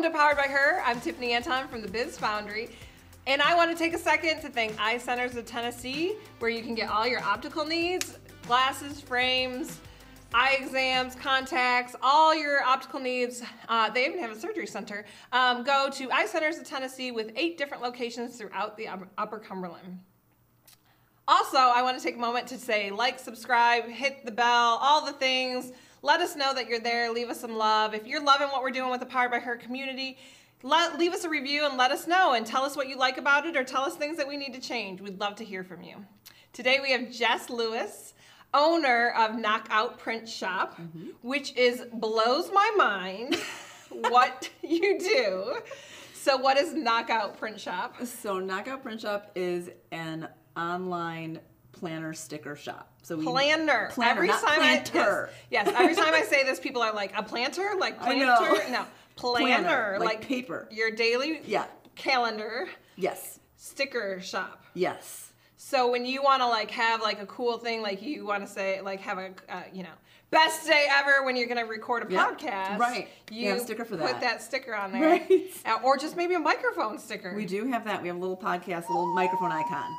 Welcome to Powered by Her. I'm Tiffany Anton from the Biz Foundry. And I want to take a second to thank Eye Centers of Tennessee, where you can get all your optical needs, glasses, frames, eye exams, contacts, all your optical needs. Uh, they even have a surgery center. Um, go to Eye Centers of Tennessee with eight different locations throughout the Upper Cumberland. Also, I want to take a moment to say like, subscribe, hit the bell, all the things. Let us know that you're there. Leave us some love. If you're loving what we're doing with the Powered by Her community, let, leave us a review and let us know and tell us what you like about it or tell us things that we need to change. We'd love to hear from you. Today we have Jess Lewis, owner of Knockout Print Shop, mm-hmm. which is blows my mind what you do. So what is Knockout Print Shop? So Knockout Print Shop is an online planner sticker shop. So we, planner. planner. Every time planter. I yes, yes, every time I say this, people are like a planter, like planter. No, planner, planner like, like, paper. Your daily yeah calendar. Yes. Sticker shop. Yes. So when you want to like have like a cool thing, like you want to say like have a uh, you know best day ever when you're going to record a yep. podcast. Right. You, a sticker for that. Put that sticker on there. Right. Uh, or just maybe a microphone sticker. We do have that. We have a little podcast, a little microphone icon.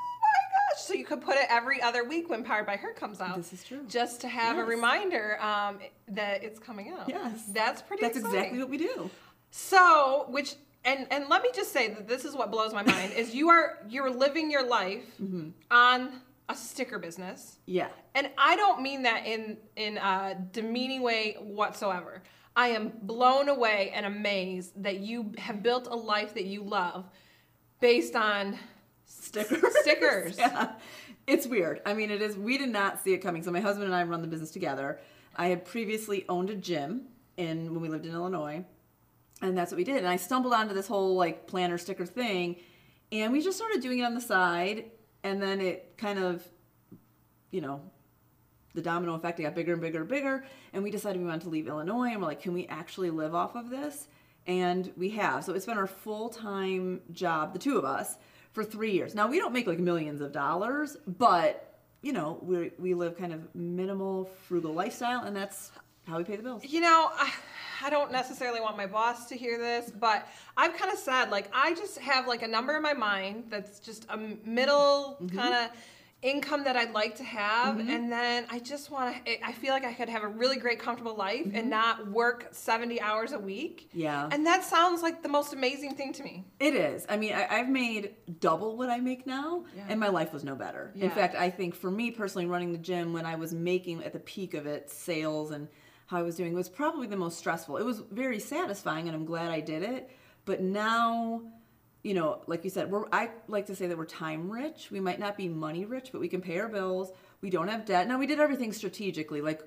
So you could put it every other week when Powered by Her comes out. This is true. Just to have yes. a reminder um, that it's coming out. Yes. That's pretty That's exciting. exactly what we do. So, which and and let me just say that this is what blows my mind is you are you're living your life mm-hmm. on a sticker business. Yeah. And I don't mean that in in a demeaning way whatsoever. I am blown away and amazed that you have built a life that you love based on stickers. Stickers. yeah. It's weird. I mean, it is. We did not see it coming. So my husband and I run the business together. I had previously owned a gym in when we lived in Illinois, and that's what we did. And I stumbled onto this whole like planner sticker thing, and we just started doing it on the side. And then it kind of, you know, the domino effect. It got bigger and bigger and bigger. And we decided we wanted to leave Illinois, and we're like, can we actually live off of this? And we have. So it's been our full time job, the two of us for three years. Now we don't make like millions of dollars, but you know we we live kind of minimal, frugal lifestyle, and that's how we pay the bills. You know. I, I don't necessarily want my boss to hear this, but I'm kind of sad. Like I just have like a number in my mind that's just a middle mm-hmm. kind of income that I'd like to have, mm-hmm. and then I just want to. I feel like I could have a really great, comfortable life mm-hmm. and not work seventy hours a week. Yeah, and that sounds like the most amazing thing to me. It is. I mean, I, have made double what I make now, yeah. and my life was no better. Yeah. In fact, I think for me personally, running the gym when I was making at the peak of it, sales and how I was doing was probably the most stressful. It was very satisfying, and I'm glad I did it. But now you know, like you said, we're I like to say that we're time rich. We might not be money rich, but we can pay our bills. We don't have debt. Now we did everything strategically. Like,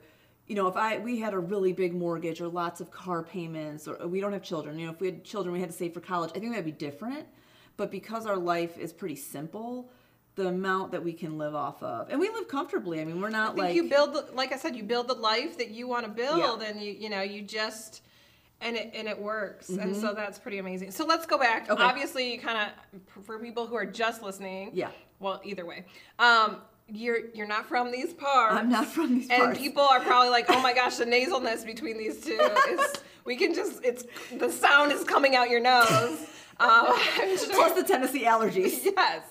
you know, if I we had a really big mortgage or lots of car payments, or we don't have children. You know, if we had children, we had to save for college. I think that'd be different. But because our life is pretty simple, the amount that we can live off of, and we live comfortably. I mean, we're not like you build. like I said, you build the life that you want to build, yeah. and you you know you just and it and it works mm-hmm. and so mm-hmm. that's pretty amazing so let's go back okay. obviously you kind of for people who are just listening yeah well either way um you're you're not from these parts i'm not from these and parts And people are probably like oh my gosh the nasalness between these two is we can just it's the sound is coming out your nose um, Plus the Tennessee allergies. yes.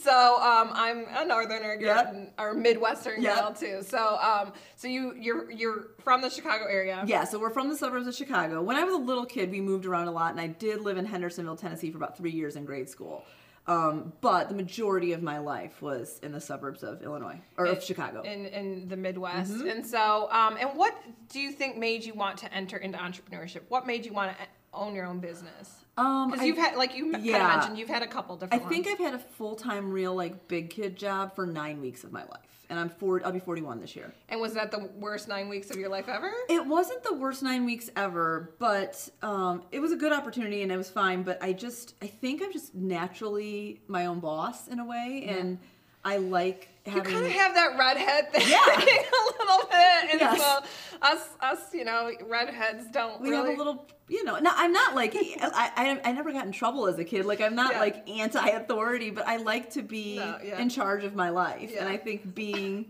So um, I'm a northerner, yep. or Midwestern yep. girl too. So um, so you you're you're from the Chicago area. Yeah. So we're from the suburbs of Chicago. When I was a little kid, we moved around a lot, and I did live in Hendersonville, Tennessee, for about three years in grade school. Um, but the majority of my life was in the suburbs of Illinois or in, of Chicago, in in the Midwest. Mm-hmm. And so, um, and what do you think made you want to enter into entrepreneurship? What made you want to own your own business? Um, because you've had like you yeah. kind of mentioned you've had a couple different. I think. I've had a full time real like big kid job for nine weeks of my life, and I'm four. I'll be 41 this year. And was that the worst nine weeks of your life ever? It wasn't the worst nine weeks ever, but um, it was a good opportunity and it was fine. But I just I think I'm just naturally my own boss in a way, yeah. and I like having. You kind of have that redhead thing Yeah. a little bit, and Yes. so us, us, you know, redheads don't we really. have a little, you know. No, I'm not like I, I. I never got in trouble as a kid. Like I'm not Yeah. like anti-authority, but I like to be No, yeah. in charge of my life, and I think being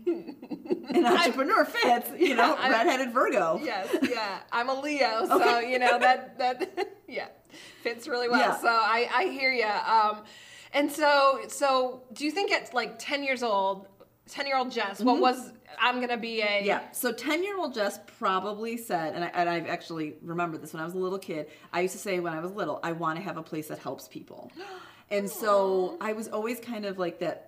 an entrepreneur fits. You know, redheaded Virgo. Yes, yeah. I'm a Leo, so Okay. you know that that yeah fits really well. So I I hear you. Um, and so so do you think at like 10 years old, 10 year old Jess, what was I'm gonna be a Mm-hmm. Yeah. So ten year old Jess probably said, and I and I've actually remembered this when I was a little kid. I used to say when I was little, I want to have a place that helps people, and so I was always kind of like that.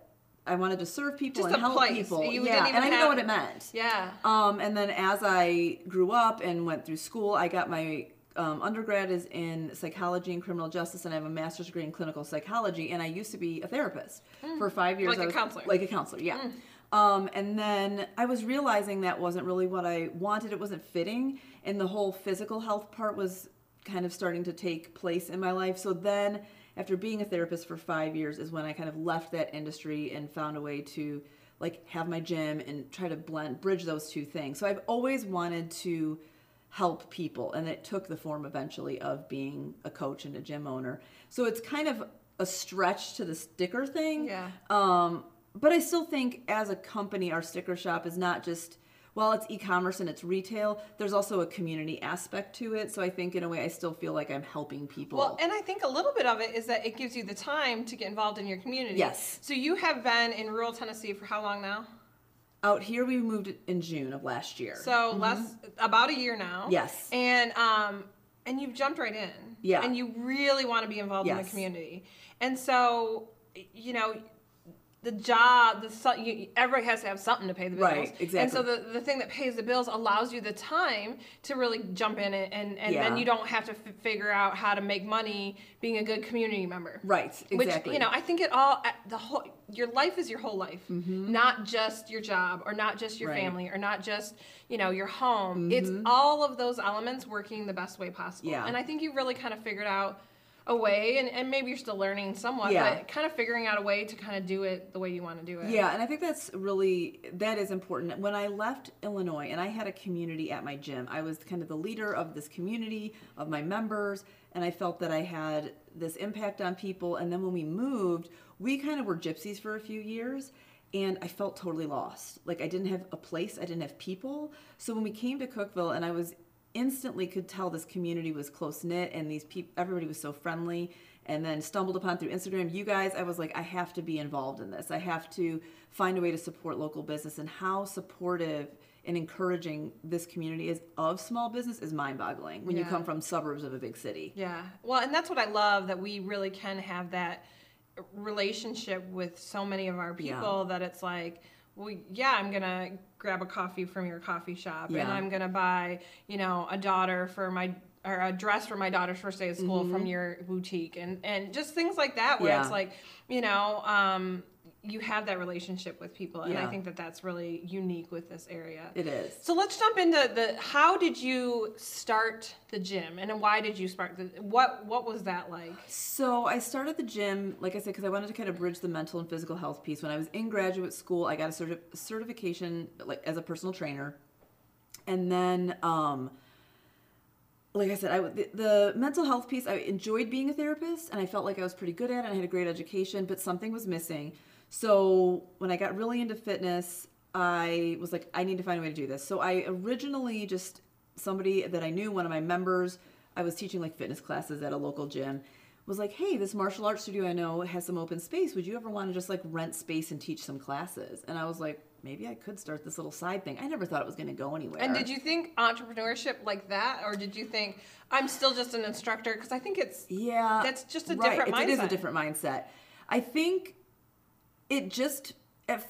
I wanted to serve people Just and help place. people. You yeah, and I didn't know what it meant. yeah. Um, and then as I grew up and went through school, I got my um, undergrad is in psychology and criminal justice, and I have a master's degree in clinical psychology. And I used to be a therapist for five years. Like I a was- counselor. Like a counselor, yeah. Um, and then I was realizing that wasn't really what I wanted. It wasn't fitting, and the whole physical health part was kind of starting to take place in my life. So then, after being a therapist for five years, is when I kind of left that industry and found a way to like have my gym and try to blend bridge those two things. So I've always wanted to help people, and it took the form eventually of being a coach and a gym owner. So it's kind of a stretch to the sticker thing. Yeah. Um, but I still think as a company, our sticker shop is not just while it's e-commerce and it's retail. There's also a community aspect to it. So I think in a way, I still feel like I'm helping people. Well, and I think a little bit of it is that it gives you the time to get involved in your community. Yes. So you have been in rural Tennessee for how long now? Out here, we moved in June of last year. So less about a year now. Mm-hmm. Yes. And um and you've jumped right in. Yeah. And you really want to be involved in the community. And so you know the job, the you, everybody has to have something to pay the bills. Right, exactly. And so the, the thing that pays the bills allows you the time to really jump in it, and, and then you don't have to f- figure out how to make money being a good community member. right, exactly. Which you know, I think it all the whole your life is your whole life, not just your job or not just your Mm-hmm. Right. Mm-hmm. family or not just you know your home. It's all of those elements working the best way possible. Yeah. And I think you really kind of figured out a way, and, and maybe you're still learning somewhat, Yeah. but kind of figuring out a way to kind of do it the way you want to do it. Yeah, and I think that's really that is important. When I left Illinois and I had a community at my gym, I was kind of the leader of this community of my members, and I felt that I had this impact on people. And then when we moved, we kind of were gypsies for a few years, and I felt totally lost. Like I didn't have a place, I didn't have people. So when we came to Cookeville, and I was instantly could tell this community was close knit and these people everybody was so friendly and then stumbled upon through Instagram you guys I was like I have to be involved in this I have to find a way to support local business and how supportive and encouraging this community is of small business is mind-boggling when you come from suburbs of a big city Yeah. Well, and that's what I love that we really can have that relationship with so many of our Yeah. people that it's like, well, yeah, I'm going to grab a coffee from your coffee shop and I'm going to buy, you know, a daughter for my or a dress for my daughter's first day of school from your boutique and and just things like that where Mm-hmm. Yeah. it's like, you know, um you have that relationship with people and I think that that's really unique with this area. it is So let's jump into the how did you start the gym and then why did you start the what what was that like? So I started the gym, like I said, because I wanted to kind of bridge the mental and physical health piece. When I was in graduate school, I got a certi- certification like as a personal trainer, and then, um, like I said, I the, the mental health piece. I enjoyed being a therapist, and I felt like I was pretty good at it. and I had a great education, but something was missing. So when I got really into fitness, I was like, I need to find a way to do this. So I originally just somebody that I knew, one of my members, I was teaching like fitness classes at a local gym, was like, hey, this martial arts studio I know has some open space. Would you ever want to just like rent space and teach some classes? And I was like, maybe I could start this little side thing. I never thought it was going to go anywhere. And did you think entrepreneurship like that or did you think I'm still just an instructor because I think it's Yeah. That's just a right. different It's- It is a different mindset. I think it just if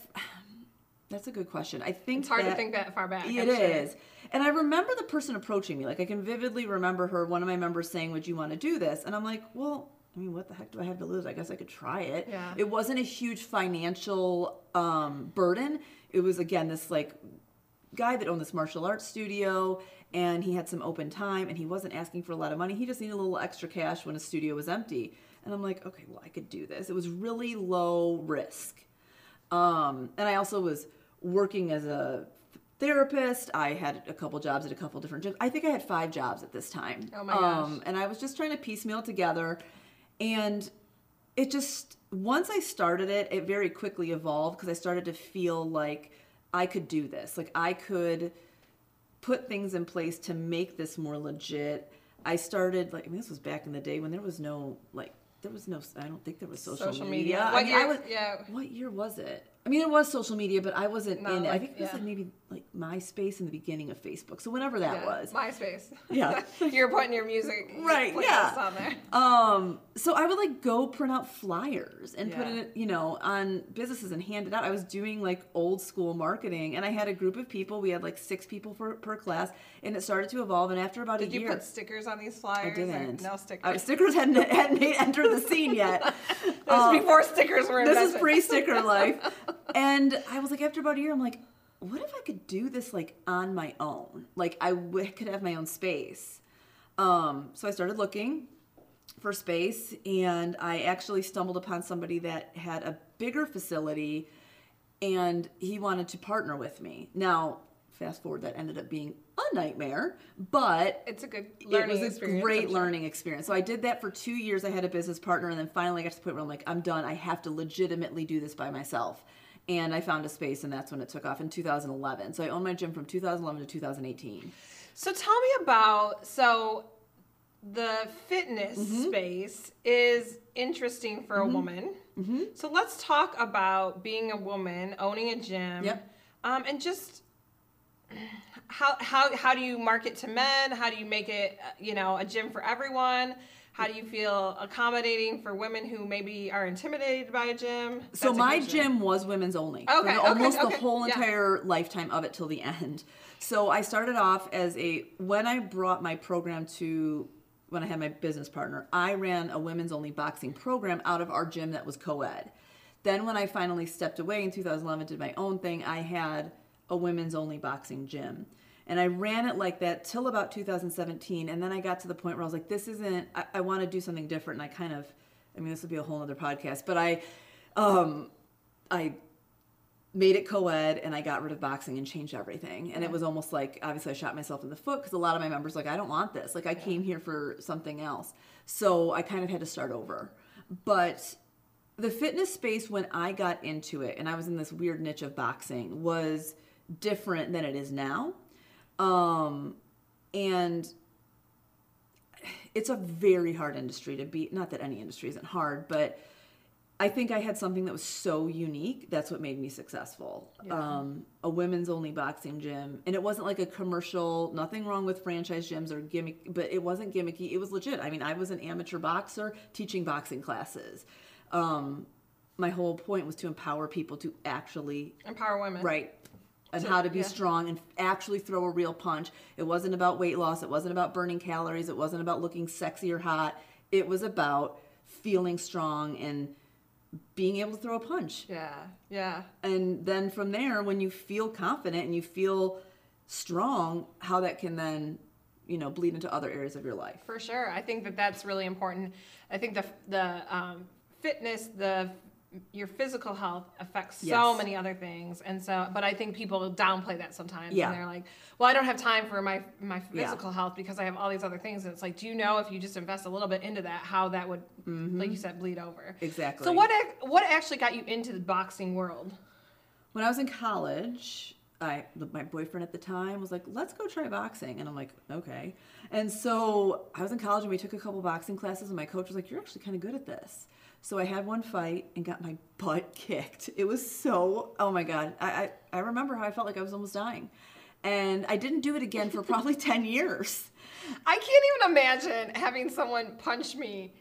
that's a good question. I think it's hard to think that far back. It I'm sure. And I remember the person approaching me. Like I can vividly remember her, one of my members saying, Would you want to do this? And I'm like, Well, I mean, what the heck do I have to lose? I guess I could try it. Yeah. It wasn't a huge financial um, burden. It was again this like guy that owned this martial arts studio and he had some open time and he wasn't asking for a lot of money. He just needed a little extra cash when his studio was empty. And I'm like, okay, well, I could do this. It was really low risk. Um, and I also was working as a therapist. I had a couple jobs at a couple different jobs. I think I had five jobs at this time. Oh my gosh. Um, and I was just trying to piecemeal together. And it just, once I started it, it very quickly evolved because I started to feel like I could do this. Like I could put things in place to make this more legit. I started like I mean this was back in the day when there was no like there was no I don't think there was social, Social media. media. I What mean, I was, yeah. What year was it? I mean, it was social media, but I wasn't No, in it. I like, think it was yeah. like maybe like MySpace in the beginning of Facebook. So whenever that Yeah, was. MySpace. Yeah. You're putting your music Right, playlist yeah. on there. Um, so I would like go print out flyers and put Yeah. it, you know, on businesses and hand it out. I was doing like old school marketing and I had a group of people. We had like six people per, per class and it started to evolve. And after about Did a you year, put stickers on these flyers? I or didn't. No stickers. Stickers hadn't, hadn't entered the scene yet. this was before stickers were this is invented. pre sticker life. And I was like, after about a year, I'm like, what if I could do this like on my own? Like I w- could have my own space. Um, so I started looking for space, and I actually stumbled upon somebody that had a bigger facility, and he wanted to partner with me. Now, fast forward, that ended up being a nightmare, but It's a good learning it was a experience. great sure. learning experience. So I did that for two years. I had a business partner, and then finally I got to the point where I'm like, I'm done. I have to legitimately do this by myself. And I found a space, and that's when it took off in 2011. So I owned my gym from 2011 to 2018. So tell me about so the fitness Mm-hmm. space is interesting for a woman. Mm-hmm. So let's talk about being a woman owning a gym. Yep. Um, and just how how how do you market to men? How do you make it you know a gym for everyone? How do you feel accommodating for women who maybe are intimidated by a gym? So That's a my gym was women's only. Okay, for okay, almost okay, the whole yeah. entire lifetime of it till the end. So I started off as a when I brought my program to when I had my business partner, I ran a women's only boxing program out of our gym that was co-ed. Then when I finally stepped away in 2011 did my own thing, I had a women's only boxing gym. And I ran it like that till about 2017. And then I got to the point where I was like, this isn't, I, I want to do something different. And I kind of, I mean, this would be a whole other podcast, but I, um, I made it co-ed and I got rid of boxing and changed everything. And it was almost like obviously I shot myself in the foot because a lot of my members were like I don't want this. Like I came here for something else. So I kind of had to start over. But the fitness space when I got into it and I was in this weird niche of boxing was different than it is now. Um and it's a very hard industry to be not that any industry isn't hard, but I think I had something that was so unique. That's what made me successful. Um, a women's only boxing gym, and it wasn't like a commercial. Nothing wrong with franchise gyms or gimmick, but it wasn't gimmicky. It was legit. I mean, I was an amateur boxer teaching boxing classes. Um, my whole point was to empower people to actually empower women. right and So, how to be yeah. strong and actually throw a real punch. It wasn't about weight loss. It wasn't about burning calories. It wasn't about looking sexy or hot. It was about feeling strong and being able to throw a punch. Yeah. Yeah. And then from there, when you feel confident and you feel strong, how that can then, you know, bleed into other areas of your life. For sure, I think that that's really important. I think the the um, fitness, the your physical health affects so Yes. many other things, and so. But I think people downplay that sometimes, Yeah. and they're like, "Well, I don't have time for my my Yeah. physical health because I have all these other things." And it's like, do you know if you just invest a little bit into that, how that would, like you said, bleed over? Mm-hmm. Exactly. So what what actually got you into the boxing world? When I was in college, I my boyfriend at the time was like, "Let's go try boxing," and I'm like, "Okay." And so I was in college, and we took a couple boxing classes, and my coach was like, "You're actually kind of good at this." So I had one fight and got my butt kicked. It was so oh my god. I I, I remember how I felt like I was almost dying, and I didn't do it again for probably ten years. I can't even imagine having someone punch me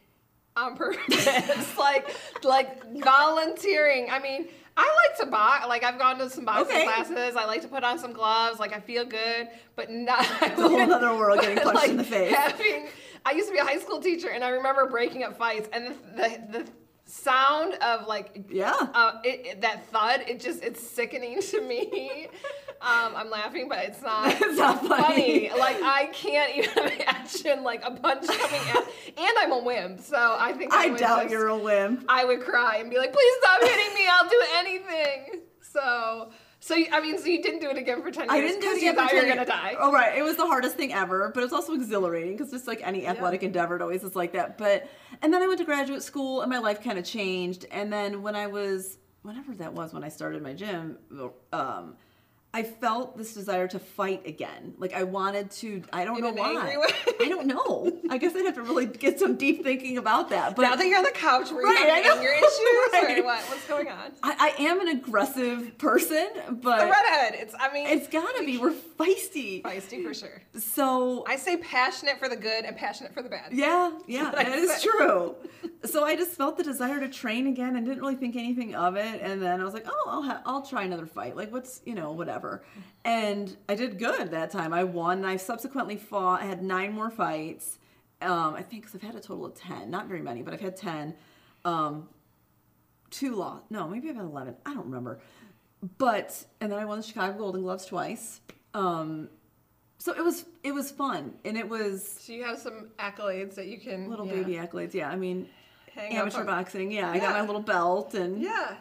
on purpose, like like volunteering. I mean, I like to box. Like I've gone to some boxing Okay. classes. I like to put on some gloves. Like I feel good, but not. It's a whole other world getting punched in the face. Having, I used to be a high school teacher, and I remember breaking up fights, and the the, the sound of like Yeah. uh, it, it- that thud, it just it's sickening to me. Um, I'm laughing, but it's not. It's not funny. Like I can't even imagine like a punch coming at. And I'm a wimp, so I think I, I would doubt just- you're a wimp. I would cry and be like, "Please stop hitting me! I'll do anything." So, so I mean, so you didn't do it again for ten years I didn't do it because again you for thought you were 10 gonna die. Oh right, it was the hardest thing ever, but it was also exhilarating because just like any athletic endeavor, it always is like that. But and then I went to graduate school, and my life kind of changed. And then when I was whenever that was when I started my gym, um, I felt this desire to fight again. Like I wanted to. I don't In know why. I don't know. I guess I'd have to really get some deep thinking about that. But now that you're on the couch, were you Right, having anger issues Right. or what? What's going on? I, I am an aggressive person, The but redhead. It's. I mean, it's gotta be. We're feisty. feisty for sure. So I say passionate for the good and passionate for the bad. Yeah, yeah, that is said. true. So I just felt the desire to train again and didn't really think anything of it. And then I was like, oh, I'll ha- I'll try another fight. Like, what's you know, whatever. And I did good that time. I won. And I subsequently fought. I had nine more fights. Um, I think because I've had a total of ten, not very many, but I've had ten. Um, two lost. No, maybe I've had eleven. I don't remember. But and then I won the Chicago Golden Gloves twice. Um, so it was it was fun, and it was So you have some accolades that you can little yeah, baby accolades. Yeah, I mean, hang amateur boxing. Yeah, I got my little belt and Yeah.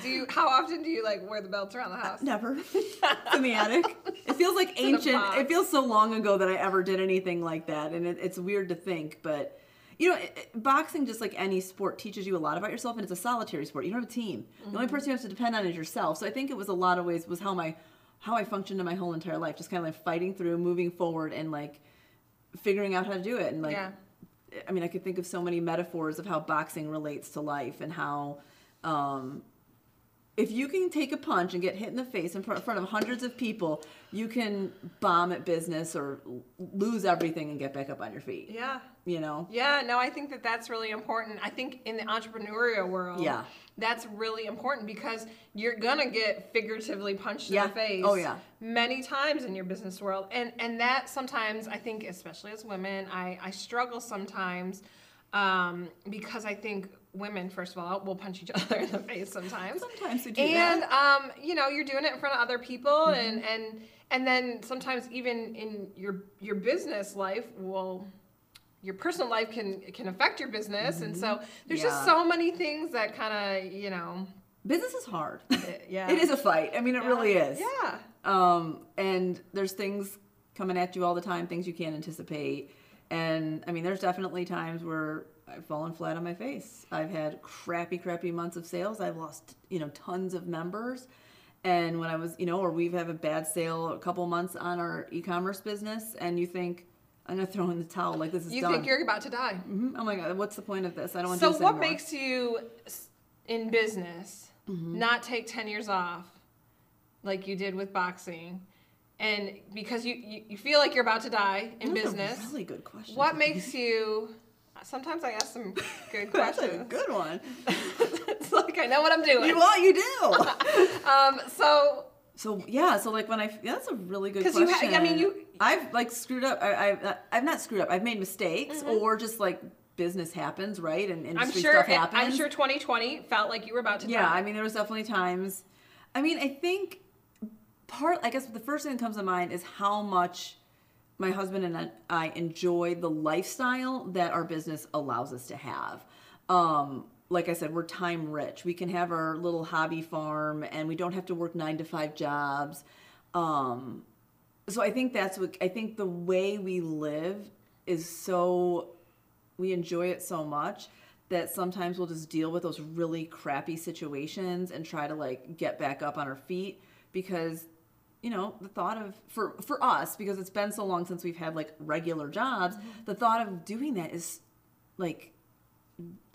Do you? How often do you like wear the belts around the house? never It's in the attic. It feels like ancient. It feels so long ago that I ever did anything like that, and it, it's weird to think, but. You know, it, it- boxing, just like any sport, teaches you a lot about yourself, and it's a solitary sport. You don't have a team. The Mm-hmm. only person you have to depend on is yourself. So I think it was a lot of ways was how my how I functioned in my whole entire life, just kind of like fighting through, moving forward, and like figuring out how to do it. And like, Yeah. I mean, I could think of so many metaphors of how boxing relates to life and how, um, if you can take a punch and get hit in the face in front of hundreds of people, you can bomb at business or lose everything and get back up on your feet. Yeah. You know? Yeah, no, I think that that's really important. I think in the entrepreneurial world, Yeah. that's really important because you're gonna get figuratively punched Yeah. in the face. Oh, yeah. Many times in your business world, and and that sometimes I think, especially as women, I I struggle sometimes um, because I think women, first of all, will punch each other in the face sometimes. Sometimes we do and that. Mm-hmm. um, you know you're doing it in front of other people and and and then sometimes even in your your business life will your personal life can can affect your business and so there's just Mm-hmm. So many things that kind of you know Business is hard. yeah It is a fight. I mean, it really is. yeah Um, and there's things coming at you all the time, things you can't anticipate. And I mean, there's definitely times where I've fallen flat on my face. I've had crappy, crappy months of sales. I've lost, you know, tons of members. And when I was, you know, or we've have a bad sale a couple months on our e-commerce business, and you think, I'm gonna throw in the towel, like this is you done. think you're about to die Mhm. Oh my god, what's the point of this? I don't want so to do this what anymore. makes you in business Mm-hmm. not take 10 years off like you did with boxing and because you, you, you feel like you're about to die in That's business A really good question. What makes you? Sometimes I ask some good questions. good one. it's like I know what I'm doing. You, well, you do. Um, so So yeah, so like when I yeah, that's a really good 'Cause you question. ha- I mean, you- I've like screwed up. I, I've I've not screwed up. I've made mistakes or just like business happens, right? And Mm-hmm. I'm sure stuff happens. I'm sure 2020 felt like you were about to Yeah, die. I mean there was definitely times. I mean, I think part. I guess the first thing that comes to mind is how much my husband and I enjoy the lifestyle that our business allows us to have. Um, like I said, we're time rich. We can have our little hobby farm, and we don't have to work nine to five jobs. Um, so I think that's what I think the way we live is so we enjoy it so much that sometimes we'll just deal with those really crappy situations and try to like get back up on our feet because you know the thought of for for us because it's been so long since we've had like regular jobs mm-hmm. the thought of doing that is like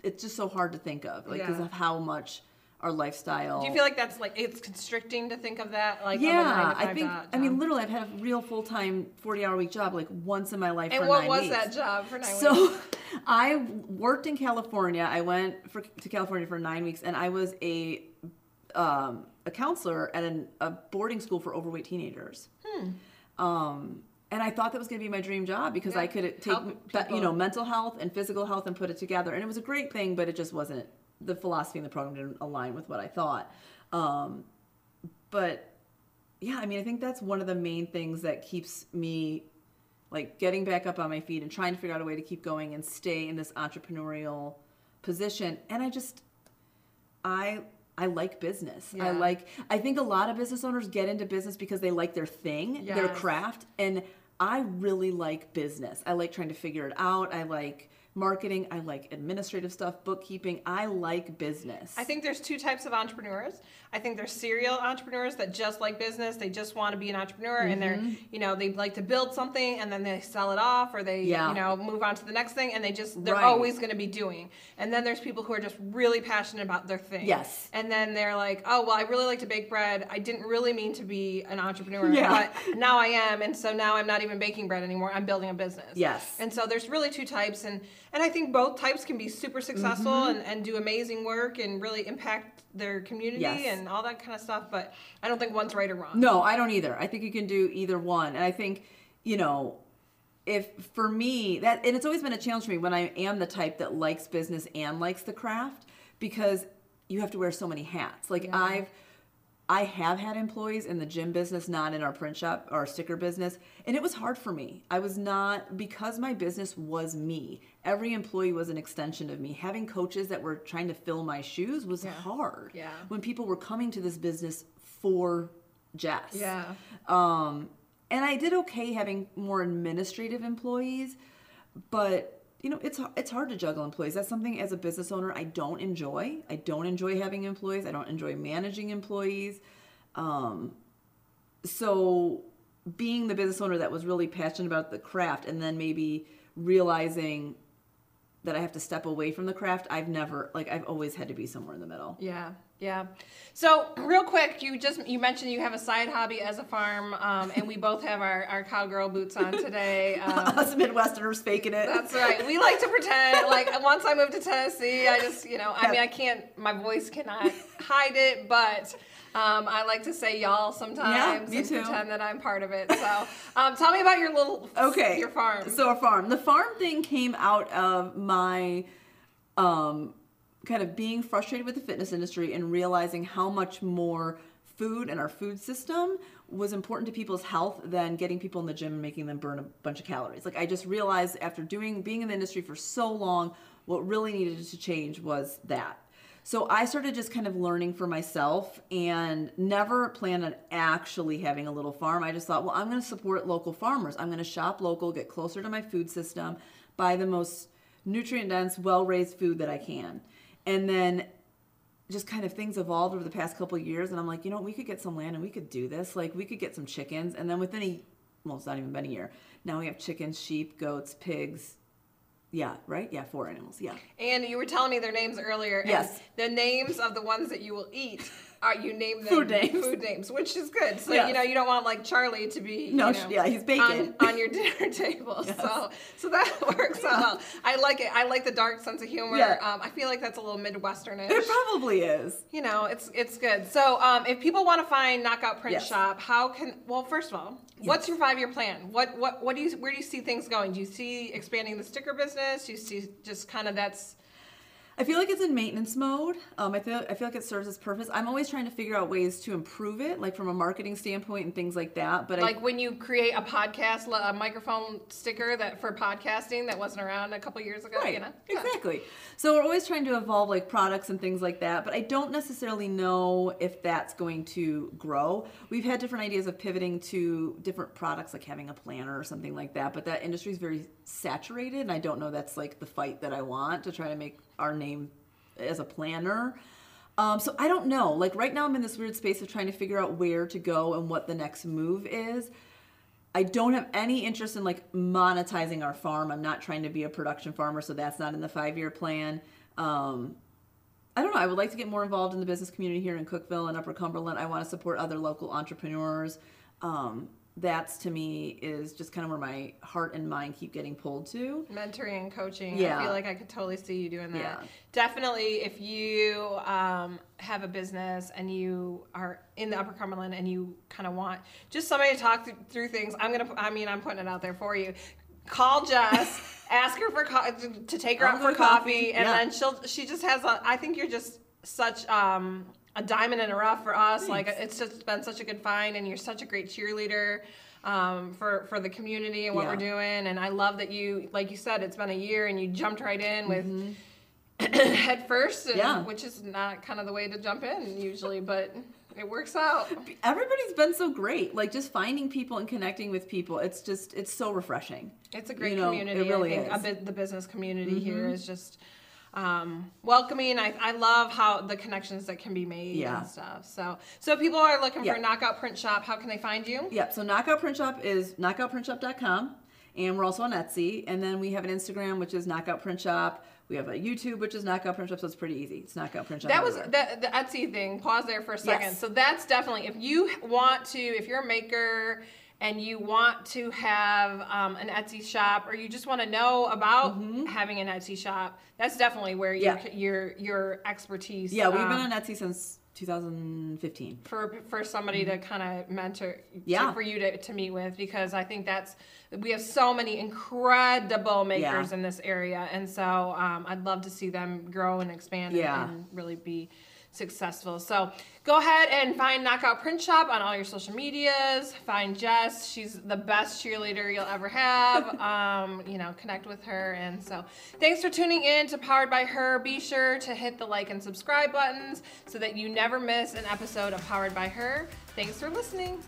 it's just so hard to think of like because Yeah. of how much our lifestyle Do you feel like that's like it's constricting to think of that? Like yeah, I think. job? I mean, literally, I've had a real full time forty hour week job like once in my life. and what was weeks. that job for nine weeks? So, I worked in California. I went for, to California for nine weeks, and I was a um, a counselor at an, a boarding school for overweight teenagers. Um, and I thought that was going to be my dream job because Yeah, I could take you know mental health and physical health and put it together, and it was a great thing. But it just wasn't the philosophy in the program didn't align with what I thought. Um, but yeah, I mean, I think that's one of the main things that keeps me like getting back up on my feet and trying to figure out a way to keep going and stay in this entrepreneurial position. And I just, I I like business. Yeah. I like I think a lot of business owners get into business because they like their thing, yes. their craft, and I really like business. I like trying to figure it out. I like marketing. I like administrative stuff, bookkeeping. I like business. I think there's two types of entrepreneurs. I think there's serial entrepreneurs that just like business. They just want to be an entrepreneur mm-hmm. and they're, mm-hmm. you know, they like to build something and then they sell it off or they, yeah. you know, move on to the next thing and they just, they're right. always going to be doing. And then there's people who are just really passionate about their thing. Yes. And then they're like, oh, well, I really like to bake bread. I didn't really mean to be an entrepreneur, yeah. but now I am. And so now I'm not even baking bread anymore. I'm building a business. Yes. And so there's really two types. And, and I think both types can be super successful mm-hmm. and, and do amazing work and really impact their community yes. and all that kind of stuff. But I don't think one's right or wrong. No, I don't either. I think you can do either one. And I think, you know, if for me that and it's always been a challenge for me when I am the type that likes business and likes the craft because you have to wear so many hats. Like yeah. I've I have had employees in the gym business, not in our print shop or sticker business, and it was hard for me. I was not because my business was me. Every employee was an extension of me. Having coaches that were trying to fill my shoes was yeah. hard. Yeah. When people were coming to this business for Jess. Yeah. Um, and I did okay having more administrative employees, but you know it's it's hard to juggle employees. That's something as a business owner i don't enjoy. I don't enjoy having employees. I don't enjoy managing employees. Um, so being the business owner that was really passionate about the craft and then maybe realizing that i have to step away from the craft i've never like i've always had to be somewhere in the middle yeah yeah. So real quick, you just you mentioned you have a side hobby as a farm, um, and we both have our, our cowgirl boots on today. Um, Us Midwesterners faking it. That's right. We like to pretend. Like once I moved to Tennessee, I just you know I mean I can't my voice cannot hide it, but. Um, I like to say y'all sometimes yeah, and too. pretend that I'm part of it. So, um, tell me about your little okay your farm. So a farm. The farm thing came out of my um, kind of being frustrated with the fitness industry and realizing how much more food and our food system was important to people's health than getting people in the gym and making them burn a bunch of calories. Like I just realized after doing being in the industry for so long, what really needed to change was that. So I started just kind of learning for myself and never planned on actually having a little farm. I just thought, well, I'm going to support local farmers. I'm going to shop local, get closer to my food system, buy the most nutrient dense, well raised food that I can and then just kind of things evolved over the past couple years and i'm like you know we could get some land and we could do this like we could get some chickens and then within a well it's not even been a year now we have chickens sheep goats pigs yeah right? Yeah four animals yeah. And you were telling me their names earlier yes. the names of the ones that you will eat are you name them food names, food names, which is good. So yes. you know you don't want like Charlie to be no, you know, yeah, he's bacon on, on your dinner table. Yes. So so that works out well. I like it. I like the dark sense of humor. Yeah. Um, I feel like that's a little Midwesternish. It probably is. You know, it's it's good. So um, if people want to find Knockout Print yes. Shop, how can? Well, first of all, what's your five year plan? What what what do you where do you see things going? Do you see expanding the sticker business? Do you see just kind of that's I feel like it's in maintenance mode. Um, I feel I feel like it serves its purpose. I'm always trying to figure out ways to improve it, like from a marketing standpoint and things like that. But like I, when you create a podcast, a microphone sticker that for podcasting that wasn't around a couple years ago. Right. You know? Exactly. So we're always trying to evolve like products and things like that. But I don't necessarily know if that's going to grow. We've had different ideas of pivoting to different products, like having a planner or something like that. But that industry is very saturated, and I don't know that's like the fight that I want to try to make our name as a planner. Um, so I don't know. Like right now, I'm in this weird space of trying to figure out where to go and what the next move is. I don't have any interest in like monetizing our farm. I'm not trying to be a production farmer, so that's not in the five year plan. Um, I don't know. I would like to get more involved in the business community here in Cookeville and Upper Cumberland. I want to support other local entrepreneurs. Um, that's to me is just kind of where my heart and mind keep getting pulled to. Mentoring and coaching. Yeah. I feel like I could totally see you doing that. Yeah. Definitely, if you um, have a business and you are in the Upper Cumberland and you kind of want just somebody to talk through things, I'm gonna. I mean, I'm putting it out there for you. Call Jess, ask her for co- to take her out for coffee, coffee, and yeah. then she'll. She just has. A, I think you're just such. Um, a diamond in a rough for us. Thanks. Like it's just been such a good find, and you're such a great cheerleader um, for for the community and what yeah. we're doing. And I love that you, like you said, it's been a year and you jumped right in with. Mm-hmm. head first, and, yeah. which is not kind of the way to jump in usually, but it works out. Everybody's been so great. Like just finding people and connecting with people. It's just it's so refreshing. It's a great you know, community. It really I think is. the business community mm-hmm. here is just um, welcoming. I, I love how the connections that can be made yeah. and stuff. So so people are looking for Knockout Print Shop. How can they find you? Yep. So Knockout Print Shop is knockoutprintshop.com, and we're also on Etsy. And then we have an Instagram, which is Knockout Print Shop. We have a YouTube, which is Knockout Print Shop, so it's pretty easy. It's Knockout Print Shop. That was the, the Etsy thing. Pause there for a second. Yes. So that's definitely if you want to, if you're a maker and you want to have um, an Etsy shop or you just want to know about mm-hmm. having an Etsy shop, that's definitely where your yeah. your your expertise. Yeah, we've um, been on Etsy since 2015 for for somebody mm-hmm. to kind of mentor yeah to, for you to, to meet with because i think that's we have so many incredible makers yeah. in this area and so um, i'd love to see them grow and expand yeah. and, and really be successful. So go ahead and find Knockout Print Shop on all your social medias. Find Jess. She's the best cheerleader you'll ever have. um, you know, connect with her. And so thanks for tuning in to Powered by Her. Be sure to hit the like and subscribe buttons so that you never miss an episode of Powered by Her. Thanks for listening.